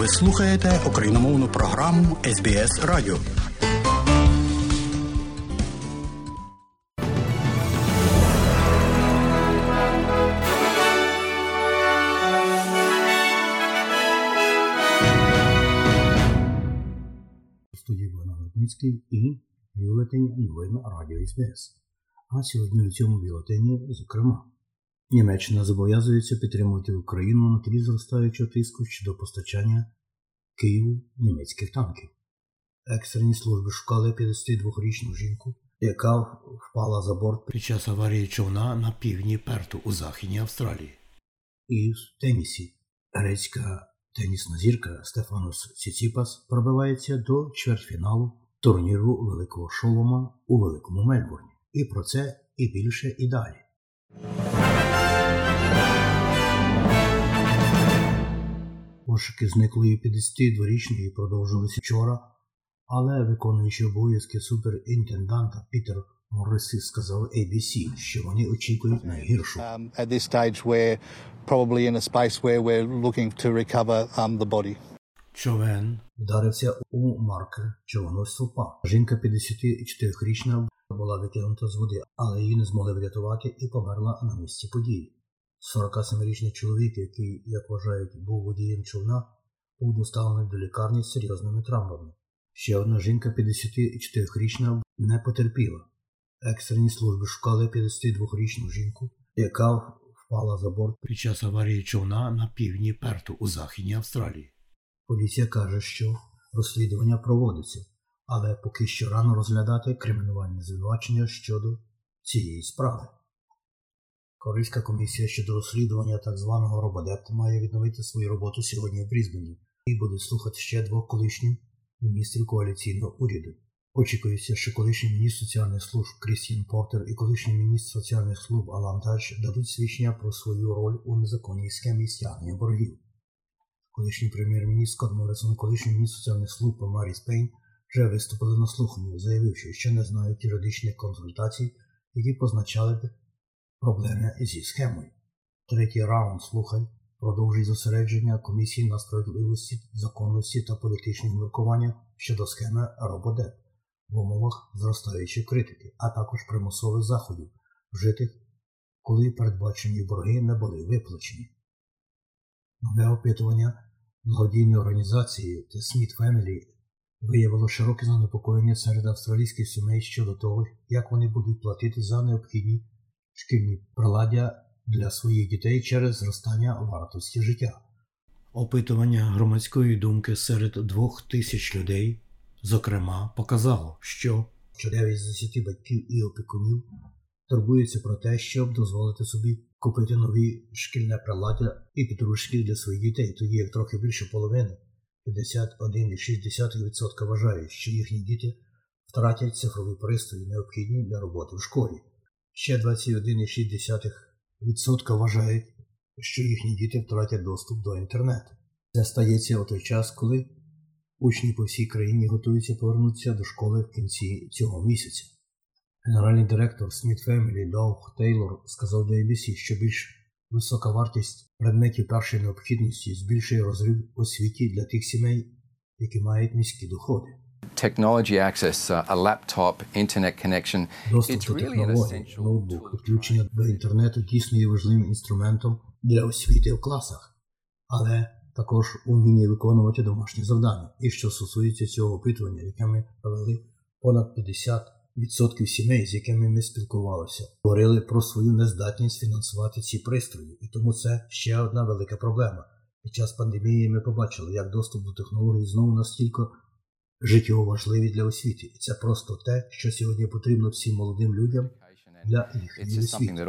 Ви слухаєте україномовну програму СБС Радіо. студії Богдан Рудницький і бюлетень новин Радіо СБС. А сьогодні у цьому бюлетені, зокрема, Німеччина зобов'язується підтримувати Україну на тлі зростаючого тиску щодо постачання Києву німецьких танків. Екстрені служби шукали 52-річну жінку, яка впала за борт під час аварії човна на півдні Перту у Західній Австралії. І в тенісі грецька тенісна зірка Стефанос Ціціпас пробивається до чвертьфіналу турніру Великого Шолома у Великому Мельбурні. І про це і більше і далі. Пошуки зниклої 52-річної продовжилися вчора, але виконуючий обов'язки суперінтенданта Пітер Морриси сказав ABC, що вони очікують найгіршого. Um, at this stage, we're probably in a space where we're looking to recover um, the body. Човен вдарився у маркер човного стовпа. Жінка 54-річна була витягнута з води, але її не змогли врятувати і померла на місці події. 47-річний чоловік, який, як вважають, був водієм човна, був доставлений до лікарні з серйозними травмами. Ще одна жінка 54-річна не потерпіла. Екстрені служби шукали 52-річну жінку, яка впала за борт під час аварії човна на півдні Перту у Західній Австралії. Поліція каже, що розслідування проводиться, але поки що рано розглядати кримінальне звинувачення щодо цієї справи. Корейська комісія щодо розслідування так званого рободепта має відновити свою роботу сьогодні в Брізбені і буде слухати ще двох колишніх міністрів коаліційного уряду. Очікується, що колишній міністр соціальних служб Крістіан Портер і колишній міністр соціальних служб Алан Дальш дадуть свідчення про свою роль у незаконній схемі стягнення боргів. Колишній прем'єр-міністр Скотт Моррисон, колишній міністр соціальних служб Марі Спейн вже виступили на слуханні, заявивши, що не знають юридичних консультацій, які позначали б проблеми зі схемою. Третій раунд слухань продовжує зосередження комісії на справедливості, законності та політичних міркуваннях щодо схеми рободеп в умовах зростаючої критики, а також примусових заходів, вжитих, коли передбачені борги не були виплачені. Нове опитування благодійної організації The Smith Family виявило широке занепокоєння серед австралійських сімей щодо того, як вони будуть платити за необхідні шкільні приладдя для своїх дітей через зростання вартості життя. Опитування громадської думки серед двох тисяч людей, зокрема, показало, що 9 з 10 батьків і опікунів турбуються про те, щоб дозволити собі купити нові шкільне приладдя і підручники для своїх дітей, тоді як трохи більше половини 51,6% вважають, що їхні діти втратять цифрові пристрої, необхідні для роботи в школі. Ще 21,6% вважають, що їхні діти втратять доступ до інтернету. Це стається у той час, коли учні по всій країні готуються повернутися до школи в кінці цього місяця. Генеральний директор Smith Family Доуг Тейлор сказав до ABC, що більш висока вартість предметів першої необхідності збільшує розрив у світі для тих сімей, які мають низькі доходи. Technology access, uh, a laptop, internet connection. Доступ It's до really an технологій, ноутбук, tool. підключення до інтернету дійсно є важливим інструментом для освіти в класах, але також уміння виконувати домашні завдання. І що стосується цього опитування, яке ми провели, понад 50% сімей, з якими ми спілкувалися, говорили про свою нездатність фінансувати ці пристрої, і тому це ще одна велика проблема. Під час пандемії ми побачили, як доступ до технологій знову настільки життєво важливі для освіти. І це просто те, що сьогодні потрібно всім молодим людям для їхньої освіти.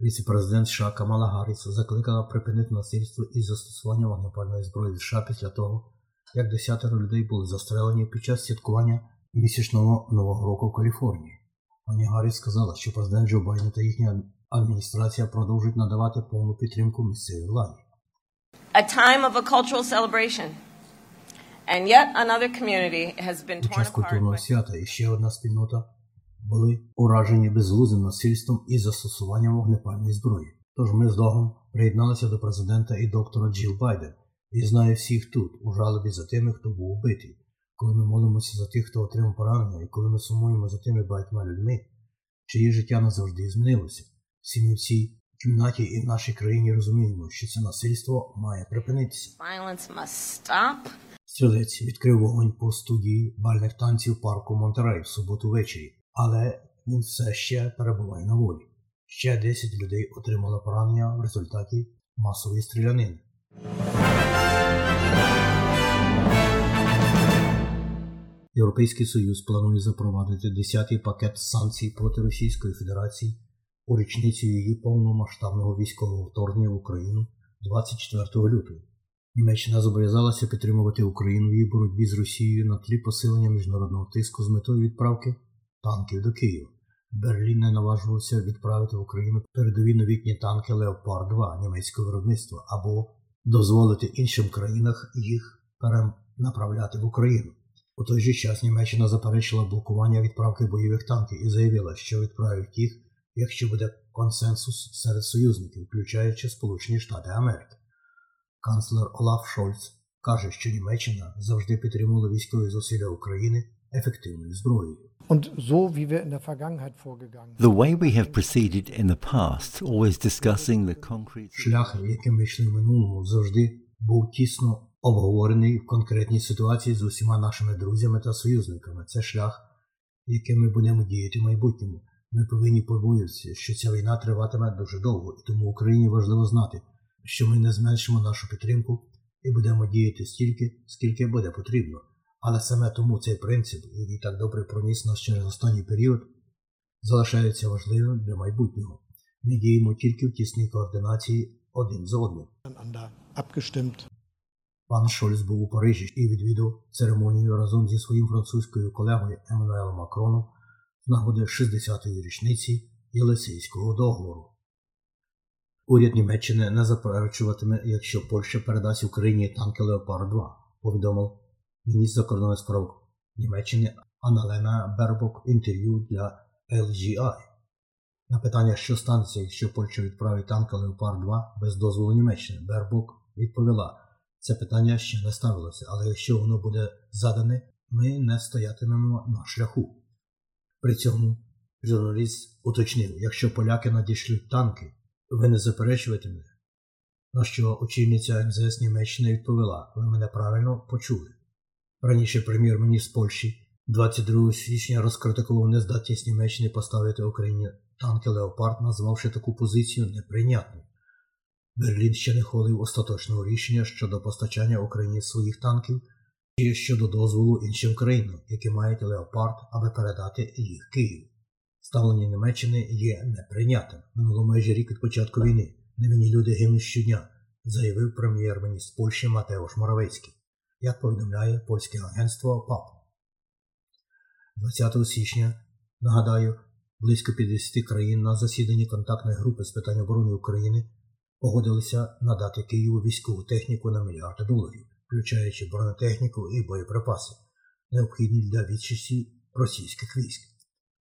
Віце-президент США Камала Гарріс закликала припинити насильство і застосування вогнепальної зброї в США після того, як десятеро людей були застрелені під час святкування місячного нового року в Каліфорнії. Пані Гарріс сказала, що президент Джо Байден та їхня адміністрація продовжують надавати повну підтримку місцевій владі. a time of a cultural celebration. Під час культурного свята і ще одна спільнота були уражені безглуздим насильством і застосуванням вогнепальної зброї. Тож ми з Догом приєдналися до президента і доктора Джіл Байден і знаю всіх тут, у жалобі за тими, хто був убитий. Коли ми молимося за тих, хто отримав поранення, і коли ми сумуємо за тими багатьма людьми, чиє життя назавжди змінилося. Всі ми в цій кімнаті і в нашій країні розуміємо, що це насильство має припинитися. Violence must stop. Стрілець відкрив вогонь по студії бальних танців парку Монтерей в суботу ввечері, але він все ще перебуває на волі. Ще 10 людей отримали поранення в результаті масової стрілянини. Європейський Союз планує запровадити 10-й пакет санкцій проти Російської Федерації у річницю її повномасштабного військового вторгнення в Україну 24 лютого. Німеччина зобов'язалася підтримувати Україну в її боротьбі з Росією на тлі посилення міжнародного тиску з метою відправки танків до Києва. Берлін не наважувався відправити в Україну передові новітні танки Леопард 2 німецького виробництва або дозволити іншим країнам їх перенаправляти в Україну. У той же час Німеччина заперечила блокування відправки бойових танків і заявила, що відправить їх, якщо буде консенсус серед союзників, включаючи Сполучені Штати Америки. Канцлер Олаф Шольц каже, що Німеччина завжди підтримувала військові зусилля України ефективною зброєю. Und so, wie wir in der Vergangenheit vorgegangen sind. The way we have proceeded in the past, always discussing the concrete. Шлях, яким ми йшли в минулому, завжди був тісно обговорений в конкретній ситуації з усіма нашими друзями та союзниками. Це шлях, яким ми будемо діяти в майбутньому. Ми повинні побоюватися, що ця війна триватиме дуже довго, і тому Україні важливо знати, що ми не зменшимо нашу підтримку і будемо діяти стільки, скільки буде потрібно. Але саме тому цей принцип, який так добре проніс нас через останній період, залишається важливим для майбутнього. Ми діємо тільки в тісній координації один з одним. Пан Шольц був у Парижі і відвідав церемонію разом зі своїм французькою колегою Еммануелом Макроном з нагоди 60-ї річниці Єлисейського договору. Уряд Німеччини не заперечуватиме, якщо Польща передасть Україні танки Леопард 2, повідомив міністр закордонних справ Німеччини Аналена Бербок інтерв'ю для LGI. На питання, що станеться, якщо Польща відправить танки Леопард 2 без дозволу Німеччини, Бербок відповіла, це питання ще не ставилося, але якщо воно буде задане, ми не стоятимемо на шляху. При цьому журналіст уточнив, якщо поляки надішлють танки, ви не заперечуватимете? На що очільниця МЗС Німеччини відповіла, ви мене правильно почули. Раніше прем'єр-міністр Польщі 22 січня розкритикував нездатність Німеччини поставити Україні танки Леопард, назвавши таку позицію неприйнятною. Берлін ще не хвалив остаточного рішення щодо постачання Україні своїх танків і щодо дозволу іншим країнам, які мають леопард, аби передати їх Києву. Ставлення Німеччини є неприйнятим. Минуло майже рік від початку війни. Невинні люди гинуть щодня, заявив прем'єр-міністр Польщі Матеуш Моровецький, як повідомляє польське агентство ПАП. 20 січня, нагадаю, близько 50 країн на засіданні контактної групи з питань оборони України погодилися надати Києву військову техніку на мільярди доларів, включаючи бронетехніку і боєприпаси, необхідні для відчисті російських військ.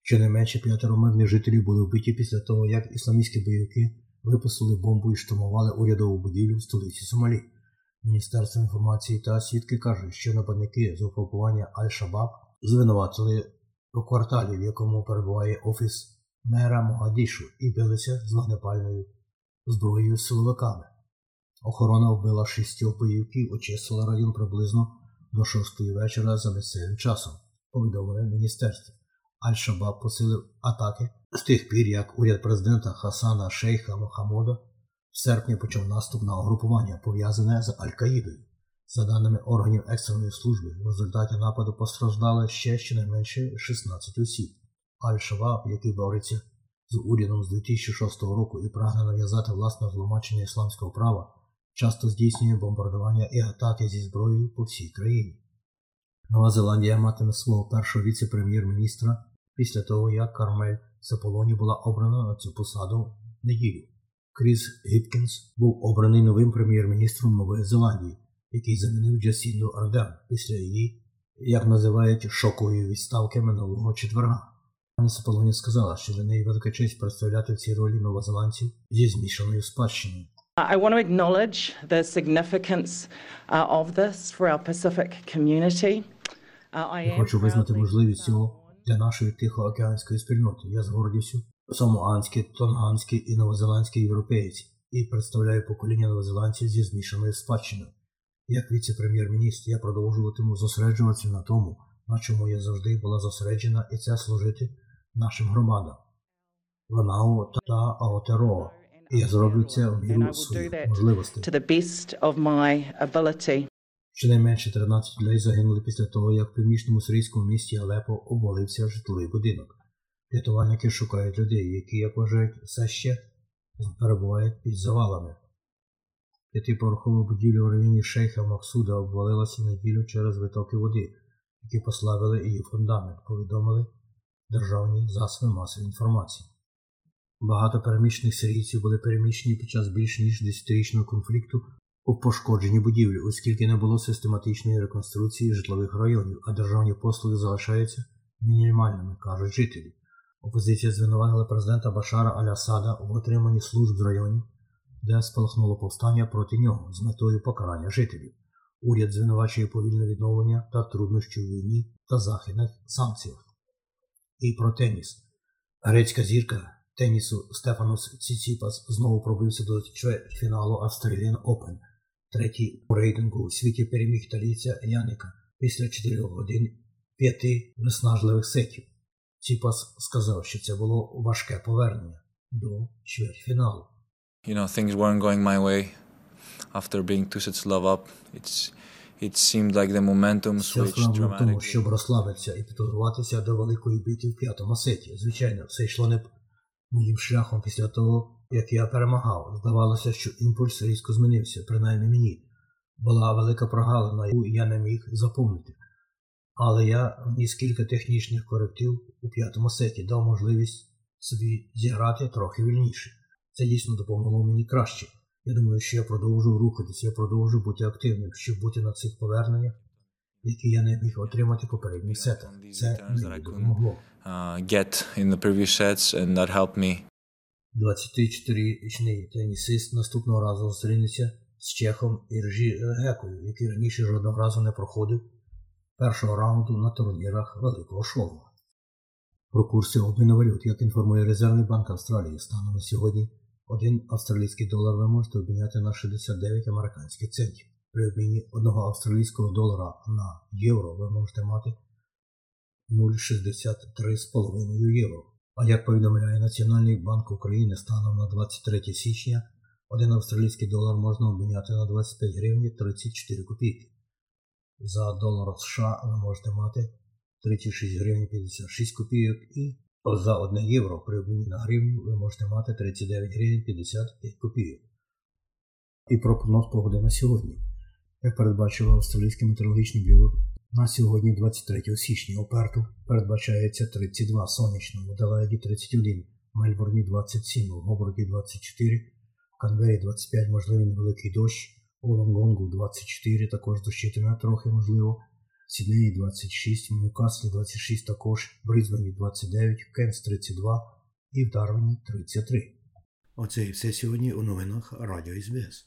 Щонайменше п'ятеро мирних жителів були вбиті після того, як ісламістські бойовики випустили бомбу і штурмували урядову будівлю в столиці Сомалі. Міністерство інформації та свідки кажуть, що нападники з угрупування Аль-Шабаб звинуватили у кварталі, в якому перебуває офіс мера Могадішу, і билися з вогнепальною зброєю з силовиками. Охорона вбила шістьох бойовиків, очистила район приблизно до шостої вечора за місцевим часом, повідомили міністерство. Аль-Шабаб посилив атаки з тих пір, як уряд президента Хасана Шейха Мохаммода в серпні почав наступ на угрупування, пов'язане з Аль-Каїдою. За даними органів екстреної служби, в результаті нападу постраждали ще щонайменше 16 осіб. Аль-Шабаб, який бореться з урядом з 2006 року і прагне нав'язати власне зломачення ісламського права, часто здійснює бомбардування і атаки зі зброєю по всій країні. Нова Зеландія матиме свого першого віце-прем'єр-міністра після того, як Кармель Саполоні була обрана на цю посаду неділю. Кріс Гіпкінс був обраний новим прем'єр-міністром Нової Зеландії, який замінив Джасінду Арден після її, як називають, шокової відставки минулого четверга. Пані Полоні сказала, що для неї велика честь представляти в цій ролі новозеландців зі змішаною спадщиною. I want to acknowledge the significance uh, of this for our Pacific community. Uh, Я хочу визнати можливість цього для нашої тихоокеанської спільноти. Я з гордістю самоанський, тонганський і новозеландський європеєць і представляю покоління новозеландців зі змішаною спадщиною. Як віце-прем'єр-міністр я продовжуватиму зосереджуватися на тому, на чому я завжди була зосереджена, і це служити нашим громадам. Ванау та Аотероа. І я зроблю це в міру своїх можливостей. Щонайменше 13 людей загинули після того, як в північному сирійському місті Алепо обвалився житловий будинок. Рятувальники шукають людей, які, як вважають, все ще перебувають під завалами. П'ятиповерхова будівля в районі Шейха Максуда обвалилася неділю через витоки води, які послабили її фундамент, повідомили державні засоби масової інформації. Багато переміщених сирійців були переміщені під час більш ніж 10-річного конфлікту у пошкодженні будівлі, оскільки не було систематичної реконструкції житлових районів, а державні послуги залишаються мінімальними, кажуть жителі. Опозиція звинуватила президента Башара Аль-Асада в отриманні служб з районів, де спалахнуло повстання проти нього з метою покарання жителів. Уряд звинувачує повільне відновлення та труднощі у війні та західних санкціях. І про теніс. Грецька зірка тенісу Стефанос Ціціпас знову пробився до фіналу Australian Open. Третій у рейтингу у світі переміг італійця Яника після 4 годин п'яти виснажливих сетів. Ціпас сказав, що це було важке повернення до чвертьфіналу. You know, things weren't going my way. After being two sets love up, it's it seemed like the momentum switched в тому, щоб розслабитися і підготуватися до великої битви в п'ятому сеті. Звичайно, все йшло не моїм шляхом після того, як я перемагав. Здавалося, що імпульс різко змінився, принаймні мені. Була велика прогалина, яку я не міг заповнити. Але я вніс кілька технічних коректив у п'ятому сеті, дав можливість собі зіграти трохи вільніше. Це дійсно допомогло мені краще. Я думаю, що я продовжу рухатись, я продовжу бути активним, щоб бути на цих поверненнях, які я не міг отримати попередніх сетах. Це мені допомогло. Uh, get in the previous sets, and that helped me 24-річний тенісист наступного разу зустрінеться з Чехом Іржі Гекою, який раніше жодного разу не проходив першого раунду на турнірах Великого шоу. Про курси обміну валют, як інформує Резервний банк Австралії, станом на сьогодні один австралійський долар ви можете обміняти на 69 американських центів. При обміні одного австралійського долара на євро ви можете мати 0,63,5 євро. А як повідомляє Національний банк України станом на 23 січня, один австралійський долар можна обміняти на 25 гривень 34 копійки. За долар США ви можете мати 36 гривень 56 копійок і за 1 євро при обміні на гривню ви можете мати 39 гривень 55 копійок. І про прогноз погоди на сьогодні. Як передбачило Австралійське метеорологічне бюро, на сьогодні, 23 січня, у Перту передбачається 32 сонячно, в Аделаїді 31, в Мельбурні 27, в Гоборді 24, в Канвері 25, можливий невеликий дощ, у Лонгонгу 24, також дощитиме трохи можливо, в Сіднеї 26, в Ньюкаслі 26 також, в Брізбені 29, в Кенс 32 і в Дарвіні 33. Оце і все сьогодні у новинах Радіо СБС.